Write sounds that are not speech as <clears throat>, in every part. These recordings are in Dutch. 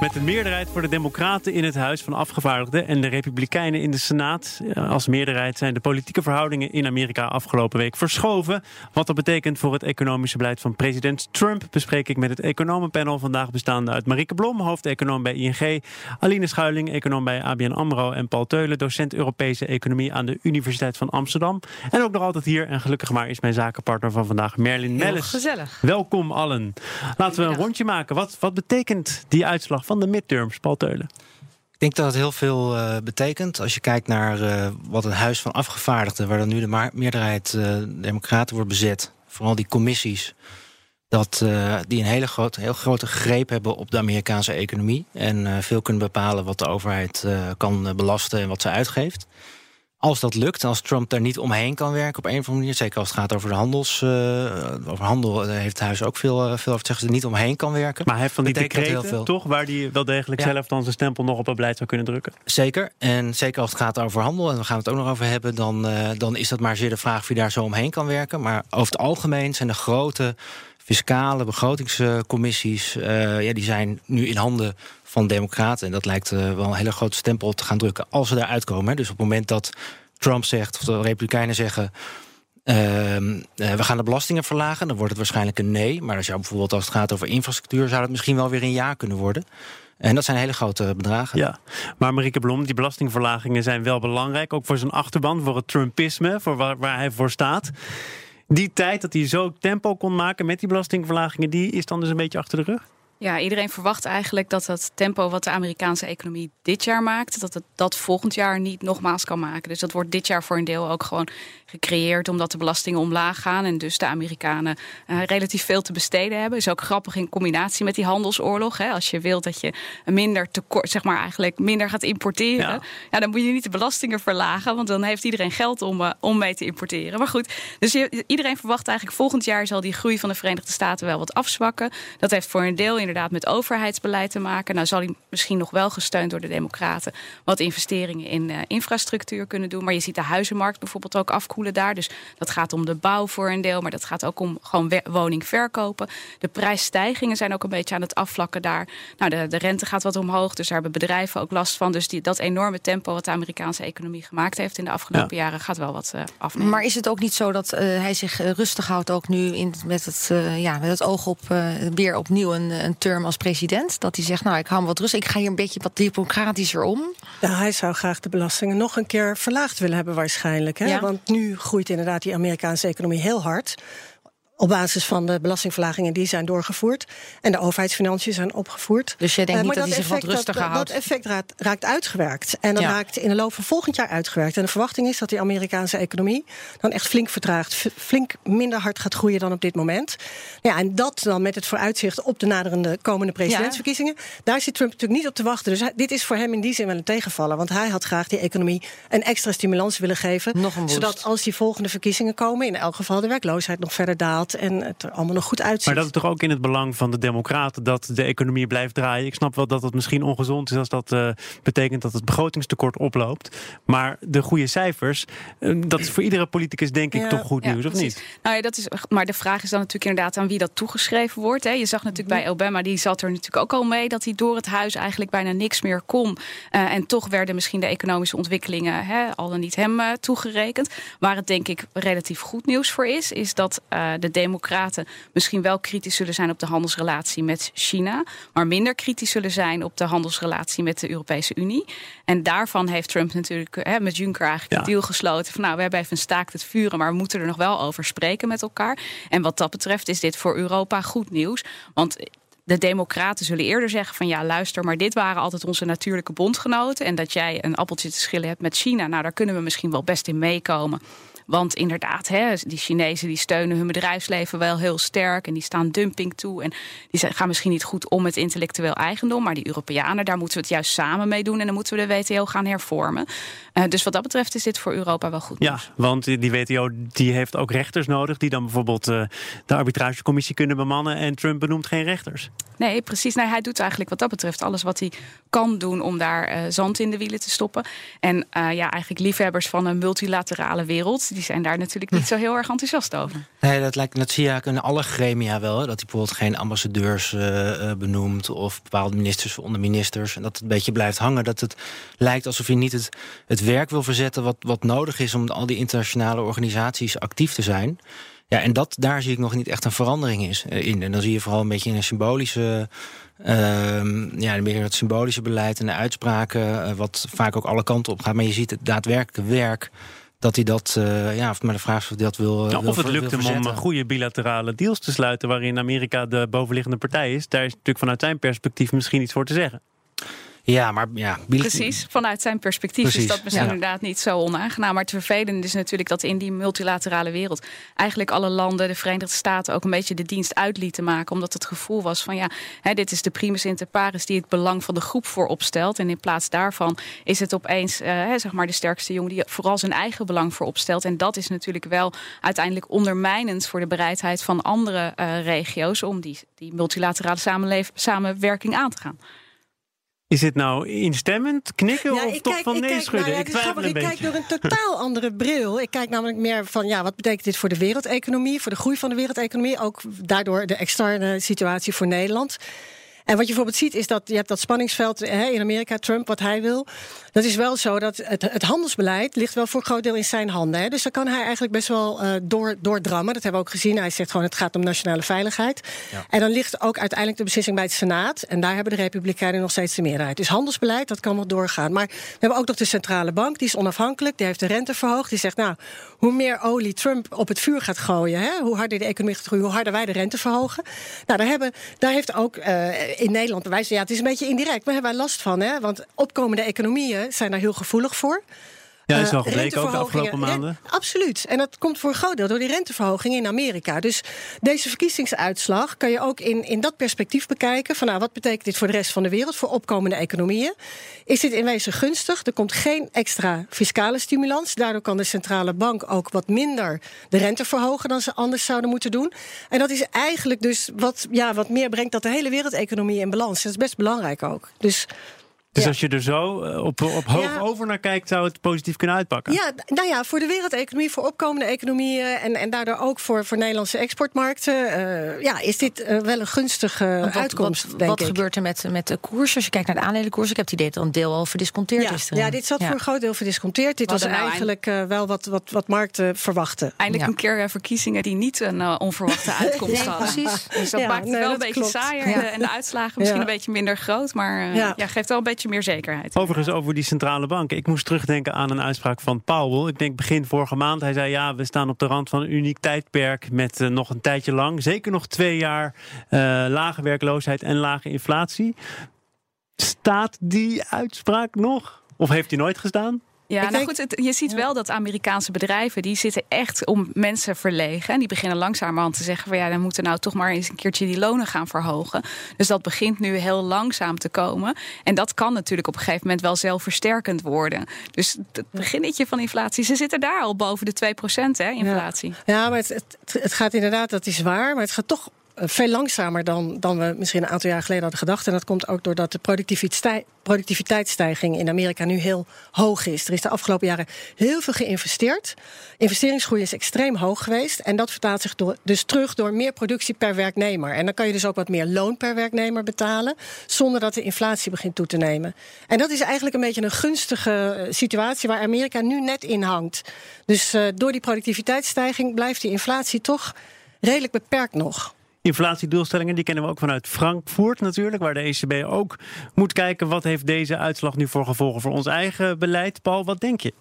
Met een meerderheid voor de Democraten in het Huis van Afgevaardigden en de Republikeinen in de Senaat. Als meerderheid zijn de politieke verhoudingen in Amerika afgelopen week verschoven. Wat dat betekent voor het economische beleid van president Trump bespreek ik met het economenpanel. Vandaag bestaande uit Marieke Blom, hoofdeconoom bij ING. Aline Schuiling, econoom bij ABN AMRO. En Paul Teulen, docent Europese Economie aan de Universiteit van Amsterdam. En ook nog altijd hier, en gelukkig maar, is mijn zakenpartner van vandaag, Merlin Mellis. Gezellig. Welkom allen. Laten we een rondje maken. Wat, wat betekent die uitslag van de midterms? Ik denk dat het heel veel uh, betekent. Als je kijkt naar uh, wat een huis van afgevaardigden, waar dan nu de meerderheid uh, democraten wordt bezet, vooral die commissies, dat die een hele grote, heel grote greep hebben op de Amerikaanse economie en veel kunnen bepalen wat de overheid kan belasten en wat ze uitgeeft. Als dat lukt, als Trump daar niet omheen kan werken op een of andere manier, zeker als het gaat over de handels, uh, over handel, heeft het huis ook veel, uh, veel over te zeggen, er niet omheen kan werken. Maar hij heeft van die decreten toch, waar hij wel degelijk ja. zelf dan zijn stempel nog op het beleid zou kunnen drukken? Zeker, en zeker als het gaat over handel, en we gaan het ook nog over hebben, dan, dan is dat maar zeer de vraag wie daar zo omheen kan werken. Maar over het algemeen zijn de grote fiscale begrotingscommissies, ja, die zijn nu in handen van democraten. En dat lijkt uh, wel een hele grote stempel te gaan drukken als ze daaruit komen. Dus op het moment dat Trump zegt, of de Republikeinen zeggen. Uh, uh, we gaan de belastingen verlagen, dan wordt het waarschijnlijk een nee. Maar als, jou bijvoorbeeld als het gaat over infrastructuur, zou het misschien wel weer een ja kunnen worden. En dat zijn hele grote bedragen. Ja, maar Marieke Blom, die belastingverlagingen zijn wel belangrijk. Ook voor zijn achterban, voor het Trumpisme, voor waar, waar hij voor staat. Die tijd dat hij zo tempo kon maken met die belastingverlagingen, die is dan dus een beetje achter de rug? Ja, iedereen verwacht eigenlijk dat dat tempo wat de Amerikaanse economie dit jaar maakt, dat het dat volgend jaar niet nogmaals kan maken. Dus dat wordt dit jaar voor een deel ook gewoon gecreëerd omdat de belastingen omlaag gaan en dus de Amerikanen uh, relatief veel te besteden hebben. Is ook grappig in combinatie met die handelsoorlog. Hè. Als je wilt dat je minder tekort, zeg maar eigenlijk minder gaat importeren, ja. ja dan moet je niet de belastingen verlagen, want dan heeft iedereen geld om, uh, om mee te importeren. Maar goed, dus je, iedereen verwacht eigenlijk volgend jaar zal die groei van de Verenigde Staten wel wat afzwakken. Dat heeft voor een deel in inderdaad met overheidsbeleid te maken. Nou zal hij misschien nog wel gesteund door de Democraten wat investeringen in uh, infrastructuur kunnen doen. Maar je ziet de huizenmarkt bijvoorbeeld ook afkoelen daar. Dus dat gaat om de bouw voor een deel, maar dat gaat ook om gewoon woning verkopen. De prijsstijgingen zijn ook een beetje aan het afvlakken daar. Nou, de, de rente gaat wat omhoog, dus daar hebben bedrijven ook last van. Dus die, dat enorme tempo wat de Amerikaanse economie gemaakt heeft in de afgelopen ja. jaren gaat wel wat uh, afnemen. Maar is het ook niet zo dat uh, hij zich rustig houdt ook nu in, met, het, ja, met het oog op weer opnieuw een, een term als president? Dat hij zegt, nou, ik hou me wat rust. Ik ga hier een beetje wat democratischer om. Ja, hij zou graag de belastingen nog een keer verlaagd willen hebben waarschijnlijk. Hè? Ja. Want nu groeit inderdaad die Amerikaanse economie heel hard op basis van de belastingverlagingen die zijn doorgevoerd. En de overheidsfinanciën zijn opgevoerd. Dus jij denkt uh, niet dat, dat hij zich wat rustiger dat, houdt? Dat effect raakt, raakt uitgewerkt. En dat ja. raakt in de loop van volgend jaar uitgewerkt. En de verwachting is dat die Amerikaanse economie dan echt flink vertraagt. Flink minder hard gaat groeien dan op dit moment. Ja, en dat dan met het vooruitzicht op de naderende komende presidentsverkiezingen. Ja. Daar zit Trump natuurlijk niet op te wachten. Dus hij, dit is voor hem in die zin wel een tegenvaller. Want hij had graag die economie een extra stimulans willen geven. Nog een zodat als die volgende verkiezingen komen, in elk geval de werkloosheid nog verder daalt en het er allemaal nog goed uitziet. Maar dat is toch ook in het belang van de Democraten dat de economie blijft draaien. Ik snap wel dat het misschien ongezond is als dat uh, betekent dat het begrotingstekort oploopt. Maar de goede cijfers, uh, dat is voor iedere politicus denk ik ja, toch goed ja, nieuws, of precies. niet? Nou ja, dat is, maar de vraag is dan natuurlijk inderdaad aan wie dat toegeschreven wordt. Hè. Je zag natuurlijk bij Obama, die zat er natuurlijk ook al mee dat hij door het huis eigenlijk bijna niks meer kon. Uh, en toch werden misschien de economische ontwikkelingen hè, al dan niet hem toegerekend. Waar het denk ik relatief goed nieuws voor is, is dat de Democraten misschien wel kritisch zullen zijn op de handelsrelatie met China, maar minder kritisch zullen zijn op de handelsrelatie met de Europese Unie. En daarvan heeft Trump natuurlijk hè, met Juncker eigenlijk ja. een deal gesloten van nou, we hebben even een staakt het vuren, maar we moeten er nog wel over spreken met elkaar. En wat dat betreft is dit voor Europa goed nieuws, want de Democraten zullen eerder zeggen van ja, luister, maar dit waren altijd onze natuurlijke bondgenoten. En dat jij een appeltje te schillen hebt met China, nou daar kunnen we misschien wel best in meekomen. Want inderdaad, hè, die Chinezen die steunen hun bedrijfsleven wel heel sterk. En die staan dumping toe. En die gaan misschien niet goed om met intellectueel eigendom. Maar die Europeanen, daar moeten we het juist samen mee doen. En dan moeten we de WTO gaan hervormen. Uh, dus wat dat betreft is dit voor Europa wel goed. Ja, want die WTO die heeft ook rechters nodig. Die dan bijvoorbeeld uh, de arbitragecommissie kunnen bemannen. En Trump benoemt geen rechters. Nee, precies. Nee, hij doet eigenlijk wat dat betreft alles wat hij kan doen om daar uh, zand in de wielen te stoppen. En uh, ja, eigenlijk liefhebbers van een multilaterale wereld, die zijn daar natuurlijk niet zo heel erg enthousiast over. Nee, dat, lijkt, dat zie je in alle gremia wel. Hè? Dat hij bijvoorbeeld geen ambassadeurs uh, benoemt of bepaalde ministers onder ministers. En dat het een beetje blijft hangen. Dat het lijkt alsof hij niet het, het werk wil verzetten wat, wat nodig is om al die internationale organisaties actief te zijn. Ja, en dat, daar zie ik nog niet echt een verandering is, in. En dan zie je vooral een beetje een symbolische Uh, ja, meer het symbolische beleid en de uitspraken, uh, wat vaak ook alle kanten op gaat. Maar je ziet het daadwerkelijke werk dat hij dat, uh, ja, of maar de vraag is of hij dat wil. Ja, wil of het lukt hem om goede bilaterale deals te sluiten, waarin Amerika de bovenliggende partij is. Daar is natuurlijk vanuit zijn perspectief misschien iets voor te zeggen. Ja, maar ja. Precies, vanuit zijn perspectief Precies, is dat misschien ja. inderdaad niet zo onaangenaam. Maar het vervelende is natuurlijk dat in die multilaterale wereld eigenlijk alle landen, de Verenigde Staten, ook een beetje de dienst uit lieten maken. Omdat het gevoel was van ja, hè, dit is de primus inter pares die het belang van de groep voorop stelt. En in plaats daarvan is het opeens hè, zeg maar de sterkste jongen die vooral zijn eigen belang voorop stelt. En dat is natuurlijk wel uiteindelijk ondermijnend voor de bereidheid van andere uh, regio's om die, die multilaterale samenwerking aan te gaan. Is dit nou instemmend, knikken ja, of toch kijk, van nee kijk, schudden? Nou ja, ik twijfel ik kijk door een <laughs> totaal andere bril. Ik kijk namelijk meer van, ja, wat betekent dit voor de wereldeconomie, voor de groei van de wereldeconomie, ook daardoor de externe situatie voor Nederland. En wat je bijvoorbeeld ziet is dat je hebt dat spanningsveld hè, in Amerika, Trump, wat hij wil. Dat is wel zo dat het, het handelsbeleid ligt wel voor een groot deel in zijn handen. Hè. Dus daar kan hij eigenlijk best wel uh, door, doordrammen. Dat hebben we ook gezien. Hij zegt gewoon het gaat om nationale veiligheid. Ja. En dan ligt ook uiteindelijk de beslissing bij het Senaat. En daar hebben de Republikeinen nog steeds de meerderheid. Dus handelsbeleid, dat kan wel doorgaan. Maar we hebben ook nog de centrale bank, die is onafhankelijk. Die heeft de rente verhoogd. Die zegt nou, hoe meer olie Trump op het vuur gaat gooien, hè, hoe harder de economie gaat groeien, hoe harder wij de rente verhogen. Nou, daar, hebben, daar heeft ook uh, in Nederland, wij zeggen ja, het is een beetje indirect, maar hebben wij last van. Hè? Want opkomende economieën zijn daar heel gevoelig voor. Ja, is wel gebleken ook de afgelopen maanden. absoluut. En dat komt voor een groot deel door die renteverhoging in Amerika. Dus deze verkiezingsuitslag kan je ook in, in dat perspectief bekijken. Van nou, wat betekent dit voor de rest van de wereld, voor opkomende economieën? Is dit in wezen gunstig? Er komt geen extra fiscale stimulans. Daardoor kan de centrale bank ook wat minder de rente verhogen dan ze anders zouden moeten doen. En dat is eigenlijk dus wat, ja, wat meer brengt dat de hele wereldeconomie in balans. Dat is best belangrijk ook. Dus dus ja. als je er zo eh, op, op hoog ja. over naar kijkt, zou het positief kunnen uitpakken? Ja, nou ja, voor de wereldeconomie, voor opkomende economieën en, en daardoor ook voor, voor Nederlandse exportmarkten, uh, ja, is dit uh, wel een gunstige wat, uitkomst. Wat, denk wat ik. gebeurt er met, met de koers? Als je kijkt naar de aandelenkoers, ik heb het idee dat er een deel al verdisconteerd ja, is. Erin. Ja, dit zat voor een groot deel verdisconteerd. Dit was nou eigenlijk wel wat, wat, wat markten verwachten. Eindelijk een keer verkiezingen die niet een onverwachte <laughs> uitkomst nee, hadden. Precies. <laughs> Dus dat maakt het wel een beetje saaier en de uitslagen misschien een beetje minder groot, maar ja. geeft wel een beetje meer zekerheid. Overigens over die centrale banken. Ik moest terugdenken aan een uitspraak van Powell. Ik denk begin vorige maand. Hij zei ja, we staan op de rand van een uniek tijdperk met uh, nog een tijdje lang. Zeker nog twee jaar uh, lage werkloosheid en lage inflatie. Staat die uitspraak nog? Of heeft hij nooit gestaan? Ja, nou denk, goed, het, je ziet wel dat Amerikaanse bedrijven die zitten echt om mensen verlegen. En die beginnen langzamerhand te zeggen van ja, dan moeten nou toch maar eens een keertje die lonen gaan verhogen. Dus dat begint nu heel langzaam te komen. En dat kan natuurlijk op een gegeven moment wel zelfversterkend worden. Dus het beginnetje van inflatie, ze zitten daar al boven de 2% hè, inflatie. Ja, ja maar het, het, het gaat inderdaad, dat is waar. Maar het gaat toch veel langzamer dan, dan we misschien een aantal jaar geleden hadden gedacht. En dat komt ook doordat de productiviteit, productiviteitsstijging in Amerika nu heel hoog is. Er is de afgelopen jaren heel veel geïnvesteerd. Investeringsgroei is extreem hoog geweest. En dat vertaalt zich dus terug door meer productie per werknemer. En dan kan je dus ook wat meer loon per werknemer betalen. Zonder dat de inflatie begint toe te nemen. En dat is eigenlijk een beetje een gunstige situatie waar Amerika nu net in hangt. Dus uh, door die productiviteitsstijging blijft die inflatie toch redelijk beperkt nog. Inflatiedoelstellingen, die kennen we ook vanuit Frankfurt natuurlijk, waar de ECB ook moet kijken wat heeft deze uitslag nu voor gevolgen voor ons eigen beleid. Paul, wat denk je?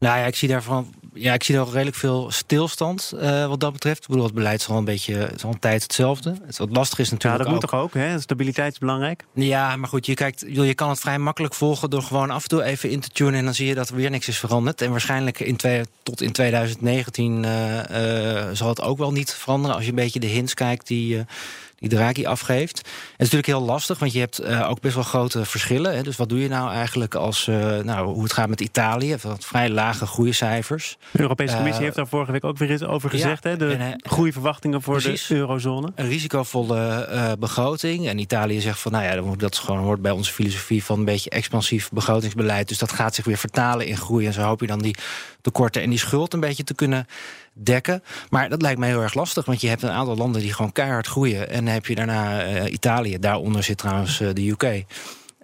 Nou ja, ik zie daarvan ja, ik zie nog redelijk veel stilstand uh, wat dat betreft. Ik bedoel, het beleid is al een beetje is al een tijd hetzelfde. Het wat lastig is natuurlijk. Ja, dat moet toch ook, hè? Stabiliteit is belangrijk. Ja, maar goed, je, kijkt, je kan het vrij makkelijk volgen door gewoon af en toe even in te tunen. En dan zie je dat er weer niks is veranderd. En waarschijnlijk in twee, tot in 2019 uh, uh, zal het ook wel niet veranderen. Als je een beetje de hints kijkt die die Draghi afgeeft. Het is natuurlijk heel lastig, want je hebt uh, ook best wel grote verschillen. Hè. Dus wat doe je nou eigenlijk als uh, nou, hoe het gaat met Italië? Wat vrij lage groeicijfers. De Europese Commissie uh, heeft daar vorige week ook weer iets over gezegd. Ja, hè? De groeiverwachtingen voor precies, de eurozone. Een risicovolle begroting. En Italië zegt van nou ja, dat gewoon hoort bij onze filosofie van een beetje expansief begrotingsbeleid. Dus dat gaat zich weer vertalen in groei. En zo hoop je dan die tekorten en die schuld een beetje te kunnen dekken. Maar dat lijkt mij heel erg lastig, want je hebt een aantal landen die gewoon keihard groeien. En dan heb je daarna uh, Italië, daaronder zit trouwens uh, de UK.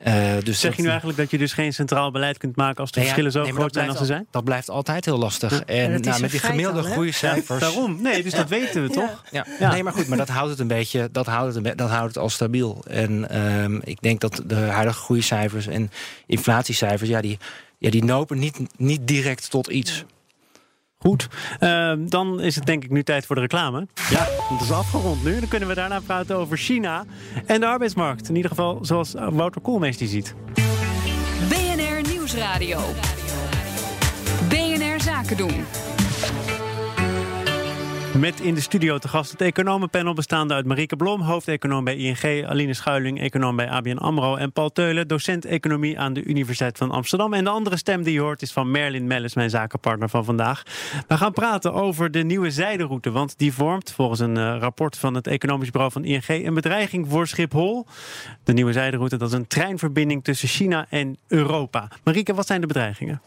Uh, dus zeg je nu eigenlijk dat je dus geen centraal beleid kunt maken als de nee, verschillen zo nee, groot zijn als ze zijn? Dat blijft altijd heel lastig. Ja. En, en nou, met die gemiddelde groeicijfers. Ja, daarom, nee, dus dat weten we toch? Ja. Nee, maar goed, maar dat houdt het een beetje, dat houdt het, dat houdt het al stabiel. En um, ik denk dat de huidige groeicijfers en inflatiecijfers, ja, die, ja, die nopen niet, niet direct tot iets. Goed, uh, dan is het denk ik nu tijd voor de reclame. Ja, het is afgerond nu. Dan kunnen we daarna praten over China en de arbeidsmarkt. In ieder geval zoals Wouter Koolmees die ziet. BNR Nieuwsradio. BNR Zaken doen. Met in de studio te gast het economenpanel bestaande uit Marieke Blom, hoofdeconoom bij ING, Aline Schuiling, econoom bij ABN AMRO en Paul Teulen, docent economie aan de Universiteit van Amsterdam. En de andere stem die je hoort is van Merlin Mellis, mijn zakenpartner van vandaag. We gaan praten over de nieuwe zijderoute, want die vormt volgens een uh, rapport van het economisch bureau van ING een bedreiging voor Schiphol. De nieuwe zijderoute, dat is een treinverbinding tussen China en Europa. Marieke, wat zijn de bedreigingen?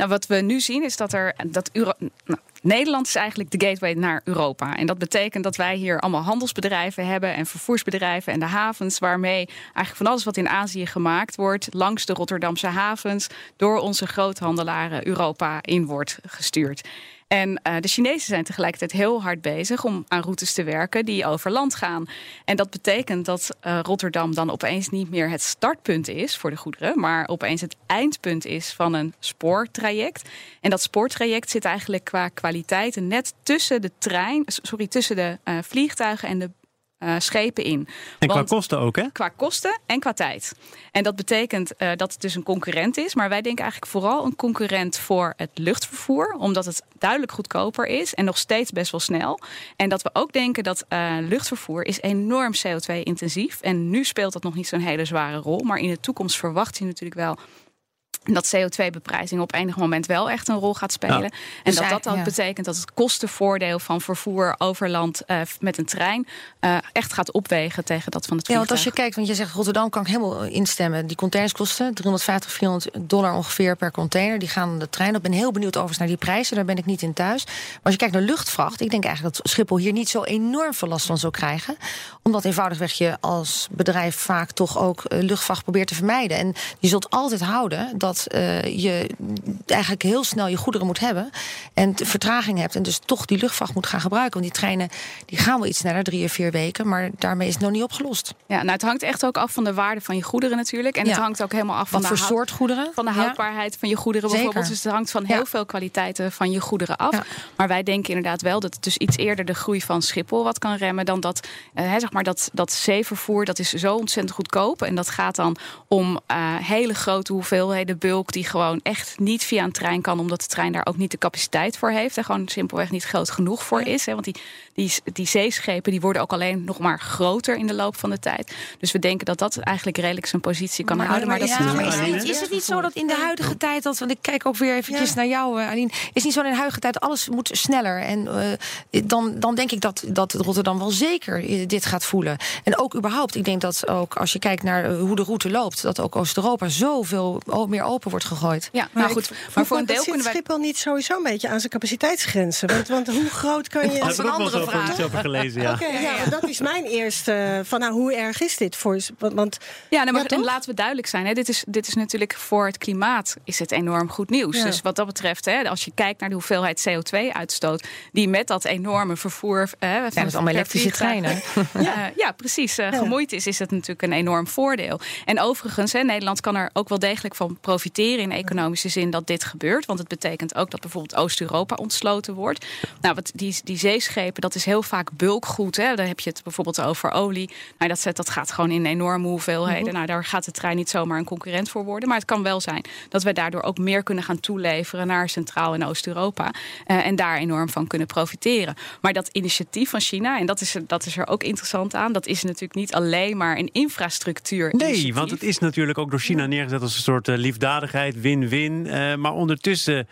Nou, wat we nu zien is dat er dat Euro, nou, Nederland is eigenlijk de gateway naar Europa. En dat betekent dat wij hier allemaal handelsbedrijven hebben en vervoersbedrijven en de havens, waarmee eigenlijk van alles wat in Azië gemaakt wordt, langs de Rotterdamse havens, door onze groothandelaren Europa in wordt gestuurd. En uh, de Chinezen zijn tegelijkertijd heel hard bezig om aan routes te werken die over land gaan. En dat betekent dat uh, Rotterdam dan opeens niet meer het startpunt is voor de goederen, maar opeens het eindpunt is van een spoortraject. En dat spoortraject zit eigenlijk qua kwaliteiten net tussen de trein, sorry, tussen de uh, vliegtuigen en de uh, schepen in. En qua kosten ook, hè? Qua kosten en qua tijd. En dat betekent uh, dat het dus een concurrent is. Maar wij denken eigenlijk vooral een concurrent voor het luchtvervoer. Omdat het duidelijk goedkoper is en nog steeds best wel snel. En dat we ook denken dat uh, luchtvervoer is enorm CO2-intensief. En nu speelt dat nog niet zo'n hele zware rol. Maar in de toekomst verwacht je natuurlijk wel dat CO2-beprijzing op enig moment wel echt een rol gaat spelen. en dus dat dat ook betekent dat het kostenvoordeel van vervoer over land uh, met een trein uh, echt gaat opwegen tegen dat van het vliegtuig. Ja, want als je kijkt, want je zegt Rotterdam kan ik helemaal instemmen. Die containers kosten 350, 400 dollar ongeveer per container. Die gaan de trein op. Ik ben heel benieuwd overigens naar die prijzen. Daar ben ik niet in thuis. Maar als je kijkt naar luchtvracht, ik denk eigenlijk dat Schiphol hier niet zo enorm veel last van zou krijgen. Omdat eenvoudigweg je als bedrijf vaak toch ook uh, luchtvracht probeert te vermijden. En je zult altijd houden dat dat uh, je eigenlijk heel snel je goederen moet hebben. En vertraging hebt. En dus toch die luchtvacht moet gaan gebruiken. Want die treinen die gaan wel iets sneller, drie of vier weken. Maar daarmee is het nog niet opgelost. Ja, nou, het hangt echt ook af van de waarde van je goederen natuurlijk. En ja. het hangt ook helemaal af van Wat de voor soort goederen. Van de houdbaarheid van je goederen Zeker. bijvoorbeeld. Dus het hangt van heel ja. veel kwaliteiten van je goederen af. Maar wij denken inderdaad wel dat het dus iets eerder de groei van Schiphol wat kan remmen. Dan dat, uh, zeg maar dat, dat zeevervoer, dat is zo ontzettend goedkoop. En dat gaat dan om uh, hele grote hoeveelheden bulk die gewoon echt niet via een trein kan, omdat de trein daar ook niet de capaciteit voor heeft. En gewoon simpelweg niet groot genoeg voor is. Hè, want die, die, die zeeschepen die worden ook alleen nog maar groter in de loop van de tijd. Dus we denken dat dat eigenlijk redelijk zijn positie kan maar, houden. Maar, maar dat ja, is, het, is het niet zo dat in de huidige tijd, dat, want ik kijk ook weer eventjes ja. naar jou, Aline. Is niet zo in de huidige tijd alles moet sneller. En uh, dan, dan denk ik dat, dat Rotterdam wel zeker dit gaat voelen. En ook überhaupt, ik denk dat ook als je kijkt naar hoe de route loopt, dat ook Oost-Europa zoveel meer open wordt gegooid. Ja, maar nou goed. Maar voor een deel kunnen wij. Schiphol niet sowieso een beetje aan zijn capaciteitsgrenzen? Want, want hoe groot kan je. Dat is een andere vraag. Over gelezen, ja. Okay, ja, dat is mijn eerste. Van nou, hoe erg is dit voor. Want, ja, nou, maar en laten we duidelijk zijn. Hè, dit, is, dit is natuurlijk voor het klimaat is het enorm goed nieuws. Ja. Dus wat dat betreft, hè, als je kijkt naar de hoeveelheid CO2-uitstoot. die met dat enorme vervoer. Hè, van ja, allemaal elektrische treinen. <laughs> ja. Uh, ja, precies. Uh, gemoeid is, is het natuurlijk een enorm voordeel. En overigens, hè, Nederland kan er ook wel degelijk van profiteren profiteren in economische zin dat dit gebeurt. Want het betekent ook dat bijvoorbeeld Oost-Europa ontsloten wordt. Nou, wat die, die zeeschepen, dat is heel vaak bulkgoed. Hè. Daar heb je het bijvoorbeeld over olie. Nou, dat, dat gaat gewoon in enorme hoeveelheden. Mhm. Nou, daar gaat de trein niet zomaar een concurrent voor worden. Maar het kan wel zijn dat we daardoor ook meer kunnen gaan toeleveren naar Centraal- en Oost-Europa. Uh, en daar enorm van kunnen profiteren. Maar dat initiatief van China, en dat is, dat is er ook interessant aan, dat is natuurlijk niet alleen maar een infrastructuur. Nee, want het is natuurlijk ook door China neergezet als een soort uh, win-win. Uh, maar ondertussen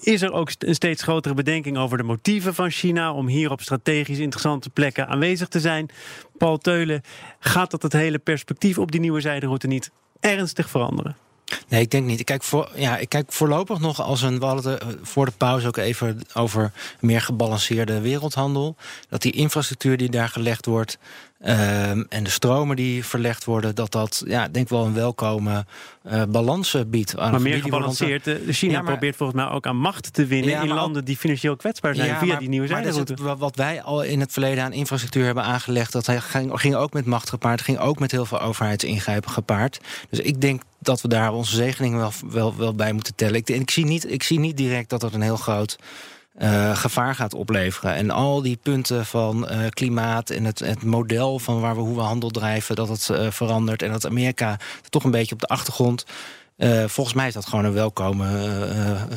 is er ook een steeds grotere bedenking over de motieven van China om hier op strategisch interessante plekken aanwezig te zijn. Paul Teulen, gaat dat het hele perspectief op die nieuwe zijderoute niet ernstig veranderen? Nee, ik denk niet. Ik kijk, voor, ja, ik kijk voorlopig nog als een. We het voor de pauze ook even over meer gebalanceerde wereldhandel. Dat die infrastructuur die daar gelegd wordt. Ehm, en de stromen die verlegd worden, dat dat, ja, denk wel een welkome uh, balans biedt. Aan maar meer gebalanceerd. De China probeert volgens mij ook aan macht te winnen in landen die financieel kwetsbaar zijn via die nieuwe zijderoute. Wat wij al in het verleden aan infrastructuur hebben aangelegd, dat ging, ging ook met macht gepaard, ging ook met heel veel overheidsingrijpen gepaard. Dus ik denk dat we daar onze zegeningen wel, wel, wel bij moeten tellen. Ik, ik, zie niet, ik zie niet direct dat dat een heel groot uh, gevaar gaat opleveren. En al die punten van uh, klimaat en het, het, model van waar we, hoe we handel drijven, dat het uh, verandert. En dat Amerika toch een beetje op de achtergrond uh, volgens mij is dat gewoon een welkome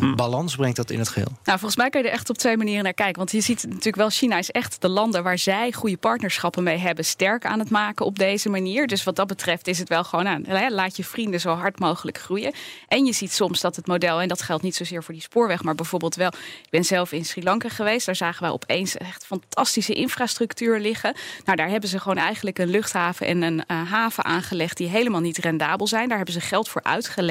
uh, balans, brengt dat in het geheel. Nou, volgens mij kun je er echt op twee manieren naar kijken. Want je ziet natuurlijk wel, China is echt de landen waar zij goede partnerschappen mee hebben, sterk aan het maken op deze manier. Dus wat dat betreft is het wel gewoon aan, nou, laat je vrienden zo hard mogelijk groeien. En je ziet soms dat het model, en dat geldt niet zozeer voor die spoorweg, maar bijvoorbeeld wel, ik ben zelf in Sri Lanka geweest, daar zagen we opeens echt fantastische infrastructuur liggen. Nou, daar hebben ze gewoon eigenlijk een luchthaven en een haven aangelegd die helemaal niet rendabel zijn. Daar hebben ze geld voor uitgelegd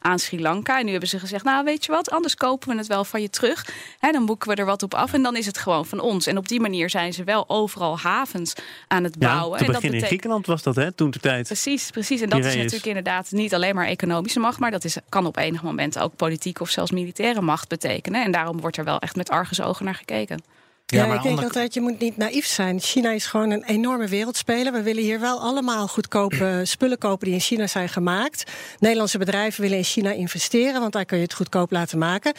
aan Sri Lanka. En nu hebben ze gezegd, nou weet je wat, anders kopen we het wel van je terug. He, dan boeken we er wat op af en dan is het gewoon van ons. En op die manier zijn ze wel overal havens aan het bouwen. Ja, te beginnen in Griekenland was dat hè, toen de tijd. Precies, precies. En dat is natuurlijk inderdaad niet alleen maar economische macht, maar dat is, kan op enig moment ook politieke of zelfs militaire macht betekenen. En daarom wordt er wel echt met argusogen naar gekeken. Ja, ik denk altijd, je moet niet naïef zijn. China is gewoon een enorme wereldspeler. We willen hier wel allemaal goedkope <clears throat> spullen kopen die in China zijn gemaakt. Nederlandse bedrijven willen in China investeren, want daar kun je het goedkoop laten maken.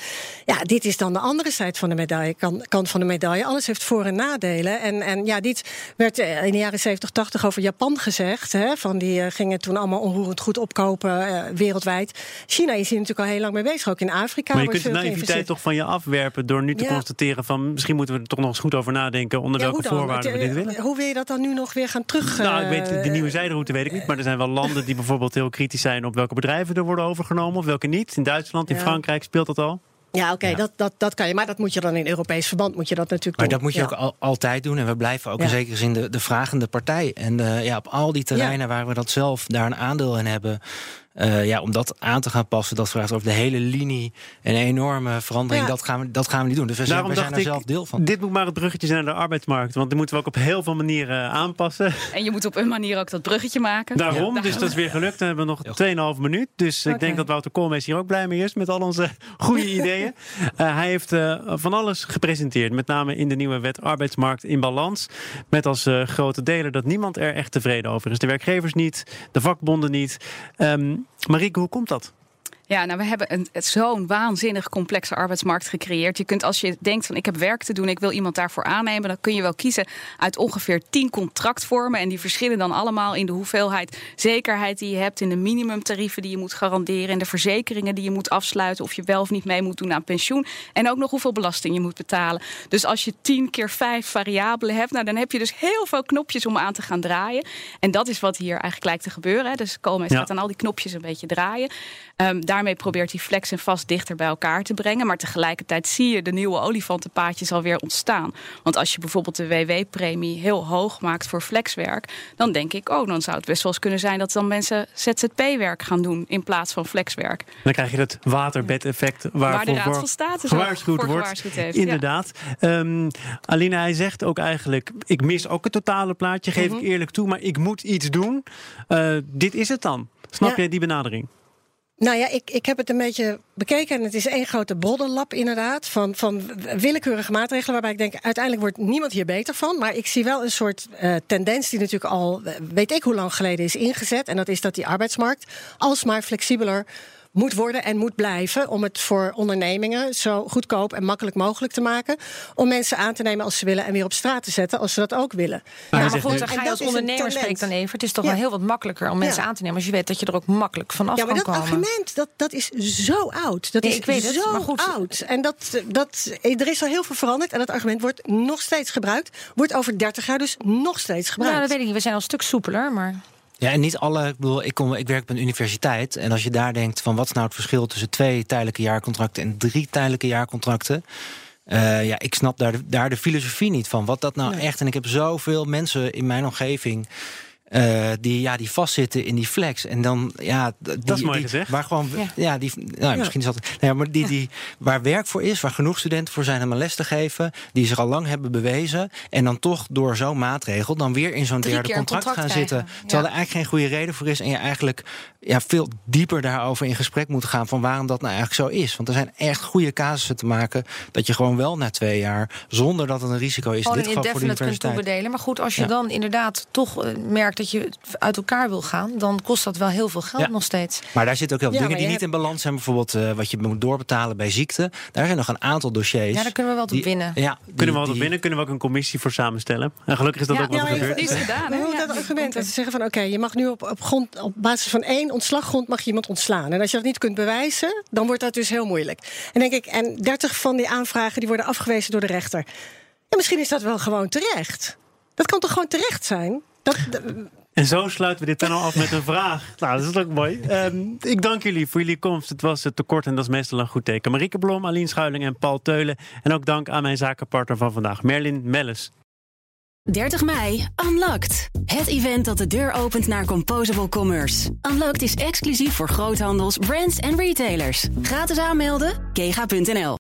Ja, dit is dan de andere zijde van de medaille, kant van de medaille. Alles heeft voor- en nadelen. En, en ja, dit werd eh, in de jaren 70, 80 over Japan gezegd. Hè, van die uh, gingen toen allemaal onroerend goed opkopen uh, wereldwijd. China is hier natuurlijk al heel lang mee bezig, ook in Afrika. Maar je kunt de naïviteit toch van je afwerpen door nu te ja. constateren van misschien moeten we er toch nog eens goed over nadenken onder welke voorwaarden we dit willen. Hoe wil je dat dan nu nog weer gaan terug? Nou, ik weet, de eh, nieuwe zijderoute weet ik niet. Maar er zijn wel landen die bijvoorbeeld heel kritisch zijn op welke bedrijven er worden overgenomen of welke niet. In Duitsland, in Frankrijk speelt dat al. Ja, oké, dat, dat, dat kan je. Maar dat moet je dan in Europees verband moet je dat natuurlijk maar doen. dat moet je ook al, altijd doen. En we blijven ook in zekere zin de, de vragende partij. En uh, ja, op al die terreinen waar we dat zelf daar een aandeel in hebben... Uh, ja, om dat aan te gaan passen, dat vraagt over de hele linie een enorme verandering. Ja. Dat, gaan we, dat gaan we niet doen. Dus we zijn, we zijn er zelf deel van. Dit moet maar het bruggetje zijn naar de arbeidsmarkt. Want die moeten we ook op heel veel manieren aanpassen. En je moet op een manier ook dat bruggetje maken. Daarom, ja. dus dat is weer gelukt. Dan hebben we nog 2,5 minuut. Dus okay. ik denk dat Wouter Koolmees hier ook blij mee is met al onze <laughs> goede <laughs> ideeën. Uh, hij heeft uh, van alles gepresenteerd. Met name in de nieuwe wet arbeidsmarkt in balans. Met als grote delen dat niemand er echt tevreden over is. De werkgevers niet, de vakbonden niet. Um, Marieke, hoe komt dat? Ja, nou, we hebben een, zo'n waanzinnig complexe arbeidsmarkt gecreëerd. Je kunt als je denkt van ik heb werk te doen, ik wil iemand daarvoor aannemen, dan kun je wel kiezen uit ongeveer tien contractvormen. En die verschillen dan allemaal in de hoeveelheid zekerheid die je hebt, in de minimumtarieven die je moet garanderen, in de verzekeringen die je moet afsluiten, of je wel of niet mee moet doen aan pensioen. En ook nog hoeveel belasting je moet betalen. Dus als je tien keer vijf variabelen hebt, nou, dan heb je dus heel veel knopjes om aan te gaan draaien. En dat is wat hier eigenlijk lijkt te gebeuren. Hè. Dus Koolmees ja. gaat aan al die knopjes een beetje draaien. Um, daar daarmee probeert hij flex en vast dichter bij elkaar te brengen. Maar tegelijkertijd zie je de nieuwe olifantenpaadjes alweer ontstaan. Want als je bijvoorbeeld de WW-premie heel hoog maakt voor flexwerk, dan denk ik, oh, dan zou het best wel eens kunnen zijn dat dan mensen ZZP-werk gaan doen in plaats van flexwerk. Dan krijg je het waterbedeffect waar, waar de Raad van State gewaarschuwd wordt. Gewaarschuwd heeft, Inderdaad. Ja. Um, Aline, hij zegt ook eigenlijk, ik mis ook het totale plaatje, geef mm -hmm. ik eerlijk toe, maar ik moet iets doen. Uh, dit is het dan. Snap ja. je die benadering? Nou ja, ik, ik heb het een beetje bekeken en het is één grote broddellap inderdaad van, van willekeurige maatregelen waarbij ik denk uiteindelijk wordt niemand hier beter van. Maar ik zie wel een soort uh, tendens die natuurlijk al weet ik hoe lang geleden is ingezet en dat is dat die arbeidsmarkt alsmaar flexibeler moet worden en moet blijven. Om het voor ondernemingen zo goedkoop en makkelijk mogelijk te maken. Om mensen aan te nemen als ze willen en weer op straat te zetten als ze dat ook willen. Maar, ja, maar goed, dan ga je als ondernemer spreekt dan even. Het is toch wel heel wat makkelijker om mensen aan te nemen als je weet dat je er ook makkelijk vanaf kan komen. Ja, maar dat argument dat, dat is zo oud. Dat is ik weet het, zo maar goed. oud. En dat, dat, er is al heel veel veranderd en dat argument wordt nog steeds gebruikt. Wordt over 30 jaar dus nog steeds gebruikt. Ja, dat weet ik niet. We zijn al een stuk soepeler, maar. Ja, en niet alle. Ik bedoel, ik, kom, ik werk bij een universiteit. En als je daar denkt van wat is nou het verschil tussen twee tijdelijke jaarcontracten en drie tijdelijke jaarcontracten. Uh, ja, ik snap daar daar de filosofie niet van. Wat dat nou echt. En ik heb zoveel mensen in mijn omgeving uh, die, ja, die vastzitten in die flex. En dan, ja, die, dat is mooi gezegd. Waar gewoon, ja, die, nou, misschien is dat. Nee, maar die, die, waar werk voor is, waar genoeg studenten voor zijn om een les te geven, die zich al lang hebben bewezen. En dan toch door zo'n maatregel dan weer in zo'n derde contract, gaan zitten. Terwijl er eigenlijk geen goede reden voor is. En je eigenlijk ja, veel dieper daarover in gesprek moet gaan van waarom dat nou eigenlijk zo is. Want er zijn echt goede casussen te maken dat je gewoon wel na twee jaar, zonder dat het een risico is, gewoon dit geval voor de universiteit. kunt toebedelen. Maar goed, als je dan inderdaad toch uh, merkt dat je uit elkaar wil gaan, dan kost dat wel heel veel geld nog steeds. Maar daar zitten ook heel veel dingen die niet in balans zijn. Bijvoorbeeld uh, wat je moet doorbetalen bij ziekte. Daar zijn nog een aantal dossiers. Ja, daar kunnen we wel op winnen. Ja, kunnen we wel op winnen, kunnen we ook een commissie voor samenstellen. En gelukkig is dat ook wat gebeurd. is gedaan. Hoe dat argument dat ze zeggen van oké, je mag nu op, op, grond, op basis van één ontslaggrond mag je iemand ontslaan. En als je dat niet kunt bewijzen, dan wordt dat dus heel moeilijk. En denk ik, en 30 van die aanvragen die worden afgewezen door de rechter. Ja, misschien is dat wel gewoon terecht. Dat kan toch gewoon terecht zijn? <laughs> Dat, en zo sluiten we dit panel af met een vraag. Nou, dat is ook mooi. Um, ik dank jullie voor jullie komst. Het was te kort en dat is meestal een goed teken. Marieke Blom, Aline Schuiling en Paul Teulen. En ook dank aan mijn zakenpartner van vandaag, Merlin Melles. 30 mei, Unlocked. Het event dat de deur opent naar Composable Commerce. Unlocked is exclusief voor groothandels, brands en retailers. Gratis aanmelden, kega.nl.